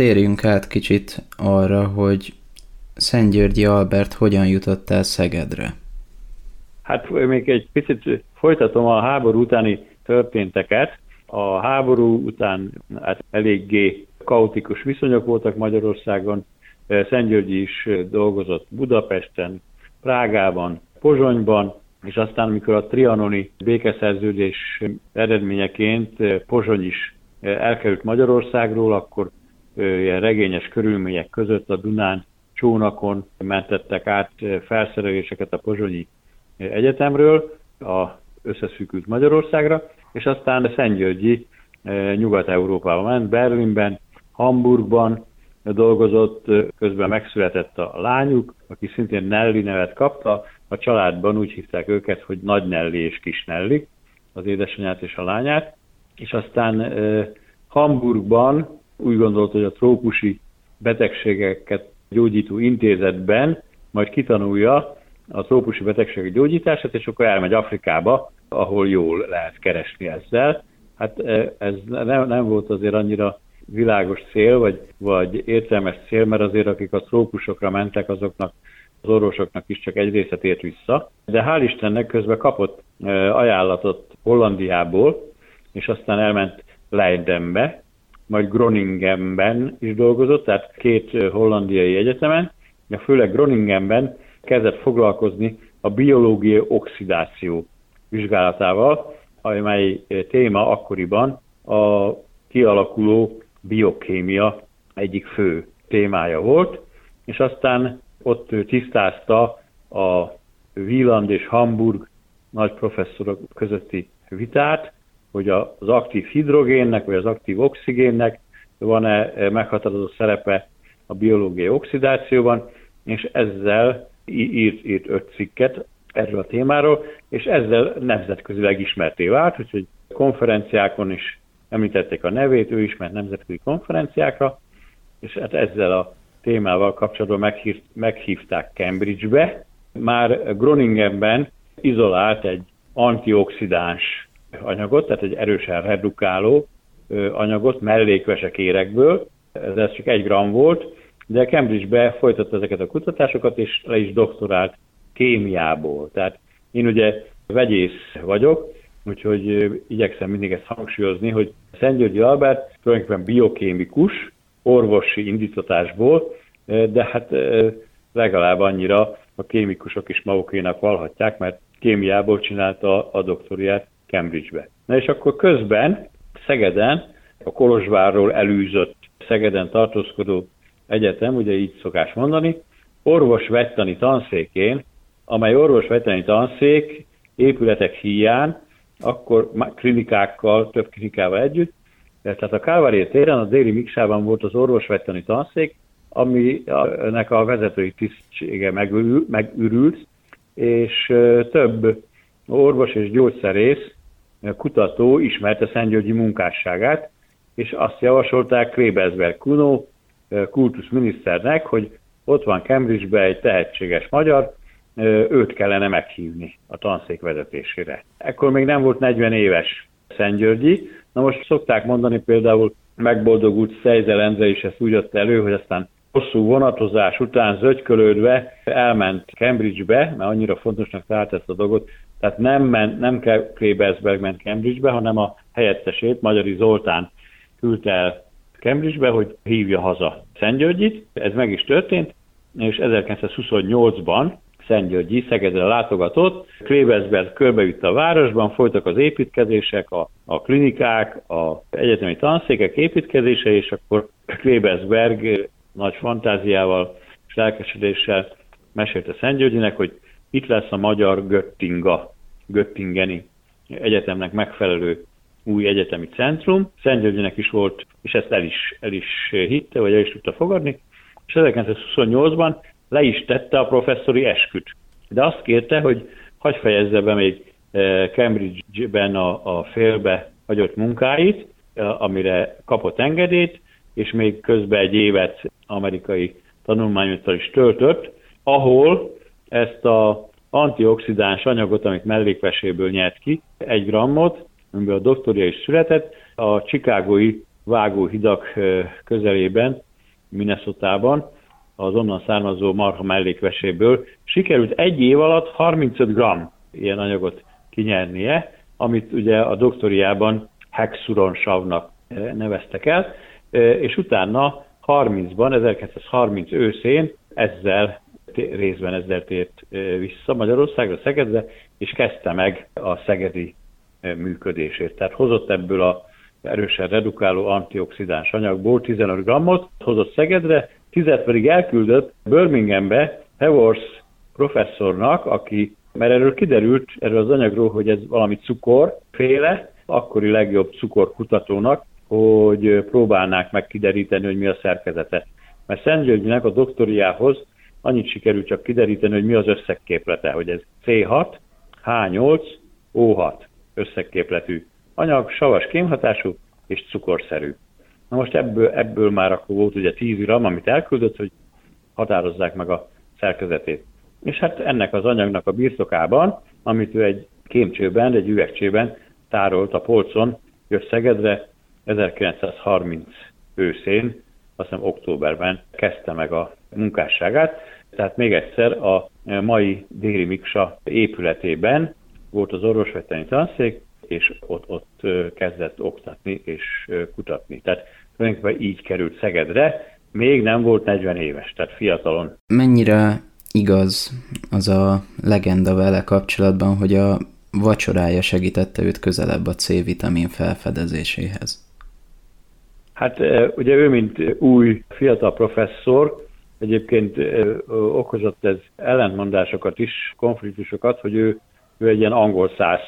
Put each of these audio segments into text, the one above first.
térjünk át kicsit arra, hogy Szentgyörgyi Albert hogyan jutott el Szegedre. Hát még egy picit folytatom a háború utáni történteket. A háború után hát eléggé kaotikus viszonyok voltak Magyarországon. Szentgyörgyi is dolgozott Budapesten, Prágában, Pozsonyban, és aztán, amikor a trianoni békeszerződés eredményeként Pozsony is elkerült Magyarországról, akkor ilyen regényes körülmények között a Dunán csónakon mentettek át felszereléseket a Pozsonyi Egyetemről, a összeszűkült Magyarországra, és aztán Szentgyörgyi Nyugat-Európába ment, Berlinben, Hamburgban dolgozott, közben megszületett a lányuk, aki szintén Nelly nevet kapta, a családban úgy hívták őket, hogy Nagy Nelly és Kis Nelly, az édesanyját és a lányát, és aztán Hamburgban úgy gondolt, hogy a trópusi betegségeket gyógyító intézetben majd kitanulja a trópusi betegségek gyógyítását, és akkor elmegy Afrikába, ahol jól lehet keresni ezzel. Hát ez nem, nem volt azért annyira világos cél, vagy, vagy értelmes cél, mert azért akik a trópusokra mentek, azoknak az orvosoknak is csak egy részet ért vissza. De hál' Istennek közben kapott ajánlatot Hollandiából, és aztán elment Leidenbe, majd Groningenben is dolgozott, tehát két hollandiai egyetemen, de főleg Groningenben kezdett foglalkozni a biológiai oxidáció vizsgálatával, amely téma akkoriban a kialakuló biokémia egyik fő témája volt, és aztán ott tisztázta a Wieland és Hamburg nagy professzorok közötti vitát, hogy az aktív hidrogénnek vagy az aktív oxigénnek van-e meghatározó szerepe a biológiai oxidációban, és ezzel írt, írt öt cikket erről a témáról, és ezzel nemzetközileg ismerté vált, úgyhogy konferenciákon is említették a nevét, ő is ment nemzetközi konferenciákra, és hát ezzel a témával kapcsolatban meghív, meghívták Cambridge-be. Már Groningenben izolált egy antioxidáns anyagot, tehát egy erősen redukáló anyagot mellékvesek érekből, ez csak egy gram volt, de Cambridge-be folytatta ezeket a kutatásokat, és le is doktorált kémiából. Tehát én ugye vegyész vagyok, úgyhogy igyekszem mindig ezt hangsúlyozni, hogy Szentgyörgyi Albert tulajdonképpen biokémikus, orvosi indítatásból, de hát legalább annyira a kémikusok is magukénak valhatják, mert kémiából csinálta a doktoriát Cambridge-be. Na és akkor közben Szegeden, a Kolozsvárról elűzött Szegeden tartózkodó egyetem, ugye így szokás mondani, orvosvettani tanszékén, amely orvosvettani tanszék épületek hiány, akkor klinikákkal, több klinikával együtt, tehát a Kálvári téren, a déli Miksában volt az orvosvettani tanszék, aminek a vezetői tisztsége megürült, és több orvos és gyógyszerész kutató ismerte Szentgyörgyi munkásságát, és azt javasolták Klebezberg Kuno kultuszminiszternek, hogy ott van Cambridge-be egy tehetséges magyar, őt kellene meghívni a tanszék vezetésére. Ekkor még nem volt 40 éves Szentgyörgyi. Na most szokták mondani például megboldogult Szejzel Endre is ezt úgy adta elő, hogy aztán hosszú vonatozás után zögykölődve elment Cambridge-be, mert annyira fontosnak talált ezt a dolgot, tehát nem, ment, nem Klebersberg ment Cambridge-be, hanem a helyettesét, Magyari Zoltán küldte el Cambridge-be, hogy hívja haza Szentgyörgyit. Ez meg is történt, és 1928-ban Szentgyörgyi Szegedre látogatott, Klebersberg körbeütte a városban, folytak az építkezések, a, a klinikák, a egyetemi tanszékek építkezése, és akkor Klebersberg nagy fantáziával és lelkesedéssel mesélte Szentgyörgyinek, hogy itt lesz a magyar Göttinga, Göttingeni egyetemnek megfelelő új egyetemi centrum. Szentgyörgyinek is volt, és ezt el is, el is hitte, vagy el is tudta fogadni, és 1928-ban le is tette a professzori esküt. De azt kérte, hogy hagy fejezze be még eh, Cambridge-ben a, a félbe hagyott munkáit, eh, amire kapott engedélyt, és még közben egy évet amerikai tanulmányoztal is töltött, ahol ezt a antioxidáns anyagot, amit mellékveséből nyert ki, egy grammot, amiből a doktoria is született, a csikágói vágóhidak közelében Minnesota-ban, az onnan származó marha mellékveséből. Sikerült egy év alatt 35 g ilyen anyagot kinyernie, amit ugye a doktoriában hexuronsavnak neveztek el, és utána 30-ban, 1930 őszén ezzel részben ezzel tért vissza Magyarországra, Szegedre, és kezdte meg a szegedi működését. Tehát hozott ebből a erősen redukáló antioxidáns anyagból 15 grammot, hozott Szegedre, 10 pedig elküldött Birminghambe Hevors professzornak, aki, mert erről kiderült, erről az anyagról, hogy ez valami cukorféle, akkori legjobb cukorkutatónak, hogy próbálnák meg kideríteni, hogy mi a szerkezete. Mert Szent Györgynek a doktoriához annyit sikerült csak kideríteni, hogy mi az összegképlete, hogy ez C6, H8, O6 összegképletű anyag, savas kémhatású és cukorszerű. Na most ebből, ebből már akkor volt ugye 10 gram, amit elküldött, hogy határozzák meg a szerkezetét. És hát ennek az anyagnak a birtokában, amit ő egy kémcsőben, egy üvegcsőben tárolt a polcon, jött Szegedre 1930 őszén, azt hiszem októberben kezdte meg a munkásságát. Tehát még egyszer a mai Déri Miksa épületében volt az orvosveteni tanszék, és ott, ott kezdett oktatni és kutatni. Tehát tulajdonképpen így került Szegedre, még nem volt 40 éves, tehát fiatalon. Mennyire igaz az a legenda vele kapcsolatban, hogy a vacsorája segítette őt közelebb a C-vitamin felfedezéséhez? Hát ugye ő, mint új fiatal professzor, egyébként okozott ez ellentmondásokat is, konfliktusokat, hogy ő, ő egy ilyen angol száz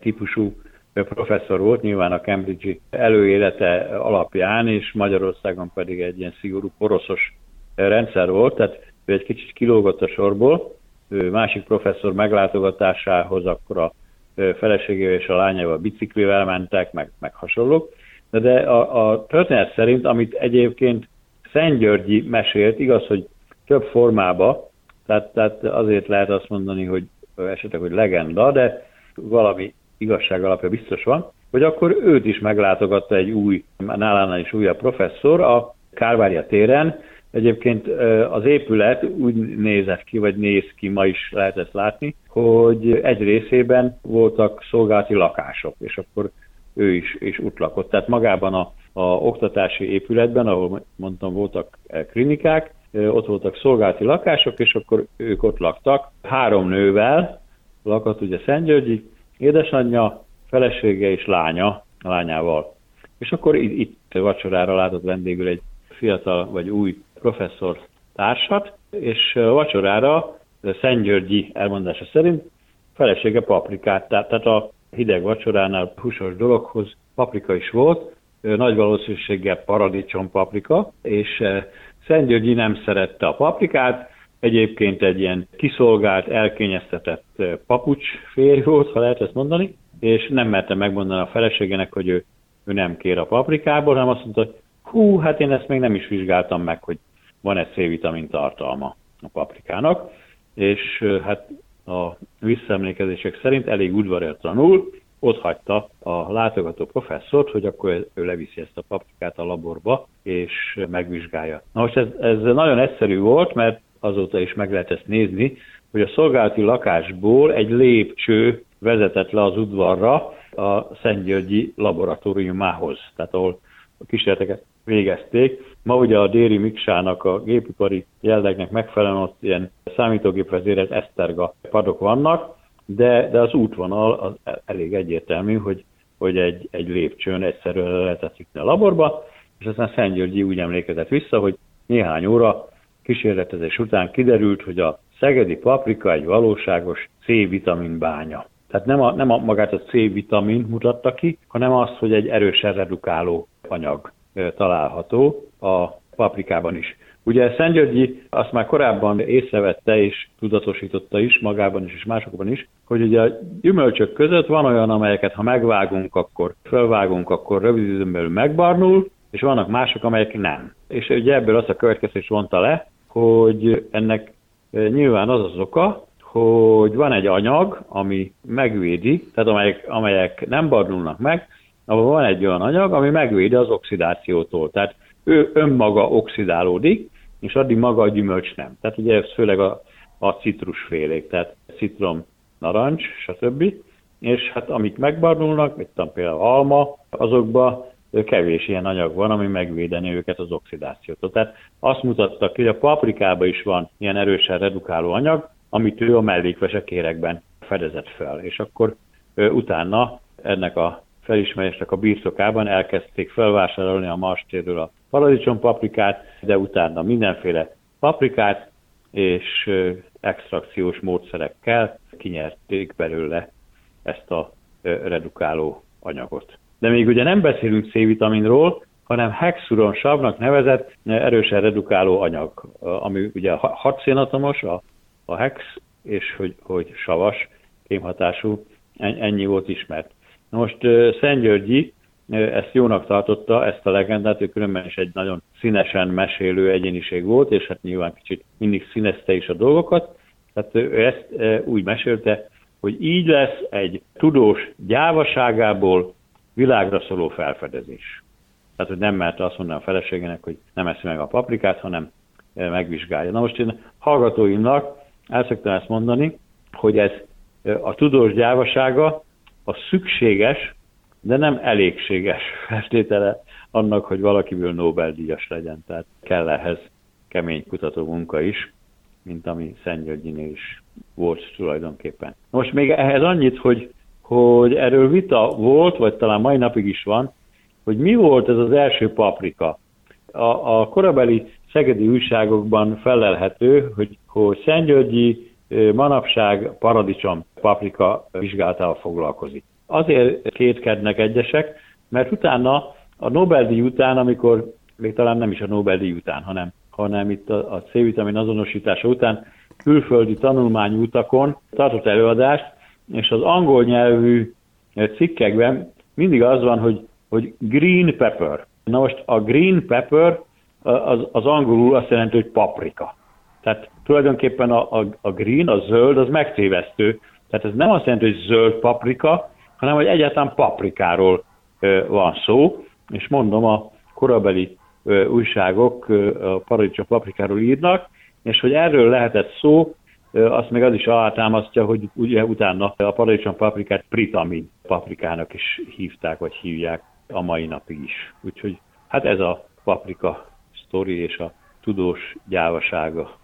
típusú professzor volt, nyilván a Cambridge-i előélete alapján, és Magyarországon pedig egy ilyen szigorú poroszos rendszer volt, tehát ő egy kicsit kilógott a sorból, ő másik professzor meglátogatásához akkor a feleségével és a lányával biciklivel mentek, meg, meg hasonlók, de, de a, a történet szerint, amit egyébként Szent Györgyi mesélt, igaz, hogy több formába, tehát, tehát azért lehet azt mondani, hogy esetleg, hogy legenda, de valami igazság alapja biztos van, hogy akkor őt is meglátogatta egy új, nálánál is újabb professzor a Kárvária téren. Egyébként az épület úgy nézett ki, vagy néz ki, ma is lehet ezt látni, hogy egy részében voltak szolgálati lakások, és akkor ő is, is ott. Tehát magában a, a oktatási épületben, ahol mondtam voltak klinikák, ott voltak szolgálati lakások, és akkor ők ott laktak. Három nővel lakott ugye Szentgyörgyi, édesanyja, felesége és lánya, a lányával. És akkor itt vacsorára látott vendégül egy fiatal vagy új professzor társat, és vacsorára Szentgyörgyi elmondása szerint felesége paprikát, tehát a hideg vacsoránál húsos dologhoz paprika is volt, nagy valószínűséggel paradicsom paprika, és Szentgyörgyi nem szerette a paprikát, egyébként egy ilyen kiszolgált, elkényeztetett papucs férj volt, ha lehet ezt mondani, és nem merte megmondani a feleségének, hogy ő, ő nem kér a paprikából, hanem azt mondta, hogy hú, hát én ezt még nem is vizsgáltam meg, hogy van-e C-vitamin tartalma a paprikának, és hát a visszaemlékezések szerint elég udvariatlanul ott hagyta a látogató professzort, hogy akkor ő leviszi ezt a paprikát a laborba, és megvizsgálja. Na most ez, ez nagyon egyszerű volt, mert azóta is meg lehet ezt nézni, hogy a szolgálati lakásból egy lépcső vezetett le az udvarra a Szentgyörgyi laboratóriumához, tehát ahol a kísérleteket végezték. Ma ugye a Déri Miksának a gépipari jellegnek megfelelően ott ilyen számítógépvezérelt eszterga padok vannak, de, de az útvonal az elég egyértelmű, hogy, hogy egy, egy lépcsőn egyszerűen lehetett a laborba, és aztán Szent Györgyi úgy emlékezett vissza, hogy néhány óra kísérletezés után kiderült, hogy a szegedi paprika egy valóságos C-vitamin bánya. Tehát nem, a, nem a, magát a C-vitamin mutatta ki, hanem azt, hogy egy erősen redukáló anyag található a paprikában is. Ugye Szentgyörgyi azt már korábban észrevette és tudatosította is magában is és másokban is, hogy ugye a gyümölcsök között van olyan, amelyeket ha megvágunk, akkor fölvágunk, akkor rövid időn belül megbarnul, és vannak mások, amelyek nem. És ugye ebből azt a következés vonta le, hogy ennek nyilván az az oka, hogy van egy anyag, ami megvédi, tehát amelyek, amelyek nem barnulnak meg, ahol van egy olyan anyag, ami megvédi az oxidációtól. Tehát ő önmaga oxidálódik, és addig maga a gyümölcs nem. Tehát ugye ez főleg a, a citrusfélék, tehát citrom, narancs, stb. És hát amik megbarnulnak, mint például alma, azokban kevés ilyen anyag van, ami megvédeni őket az oxidációtól. Tehát azt mutattak hogy a paprikában is van ilyen erősen redukáló anyag, amit ő a mellékvesekérekben fedezett fel. És akkor utána ennek a felismerésnek a birtokában elkezdték felvásárolni a mastéről a paradicsom paprikát, de utána mindenféle paprikát, és extrakciós módszerekkel kinyerték belőle ezt a redukáló anyagot. De még ugye nem beszélünk C-vitaminról, hanem hexuron savnak nevezett erősen redukáló anyag, ami ugye hatszénatomos, a, a hex, és hogy, hogy savas, kémhatású, ennyi volt ismert. Na most Szentgyörgyi ezt jónak tartotta, ezt a legendát, ő különben is egy nagyon színesen mesélő egyéniség volt, és hát nyilván kicsit mindig színezte is a dolgokat, tehát ő ezt úgy mesélte, hogy így lesz egy tudós gyávaságából világra szóló felfedezés. Tehát, hogy nem mert azt mondani a feleségének, hogy nem eszi meg a paprikát, hanem megvizsgálja. Na most én hallgatóimnak el szoktam ezt mondani, hogy ez a tudós gyávasága a szükséges, de nem elégséges feltétele annak, hogy valakiből Nobel-díjas legyen. Tehát kell ehhez kemény kutató munka is, mint ami Szentgyörgyinél is volt tulajdonképpen. Most még ehhez annyit, hogy, hogy erről vita volt, vagy talán mai napig is van, hogy mi volt ez az első paprika. A, a korabeli szegedi újságokban felelhető, hogy, hogy Szentgyörgyi manapság paradicsom paprika vizsgálatával foglalkozik. Azért kétkednek egyesek, mert utána a Nobel-díj után, amikor még talán nem is a Nobel-díj után, hanem, hanem itt a, a C-vitamin azonosítása után külföldi tanulmányútakon tartott előadást, és az angol nyelvű cikkekben mindig az van, hogy, hogy green pepper. Na most a green pepper az, az angolul azt jelenti, hogy paprika. Tehát tulajdonképpen a, a, a green, a zöld, az megtévesztő. Tehát ez nem azt jelenti, hogy zöld paprika, hanem hogy egyáltalán paprikáról van szó, és mondom, a korabeli újságok a paradicsom paprikáról írnak, és hogy erről lehetett szó, azt meg az is alátámasztja, hogy ugye utána a paradicsom paprikát pritamin paprikának is hívták, vagy hívják a mai napig is. Úgyhogy hát ez a paprika sztori és a tudós gyávasága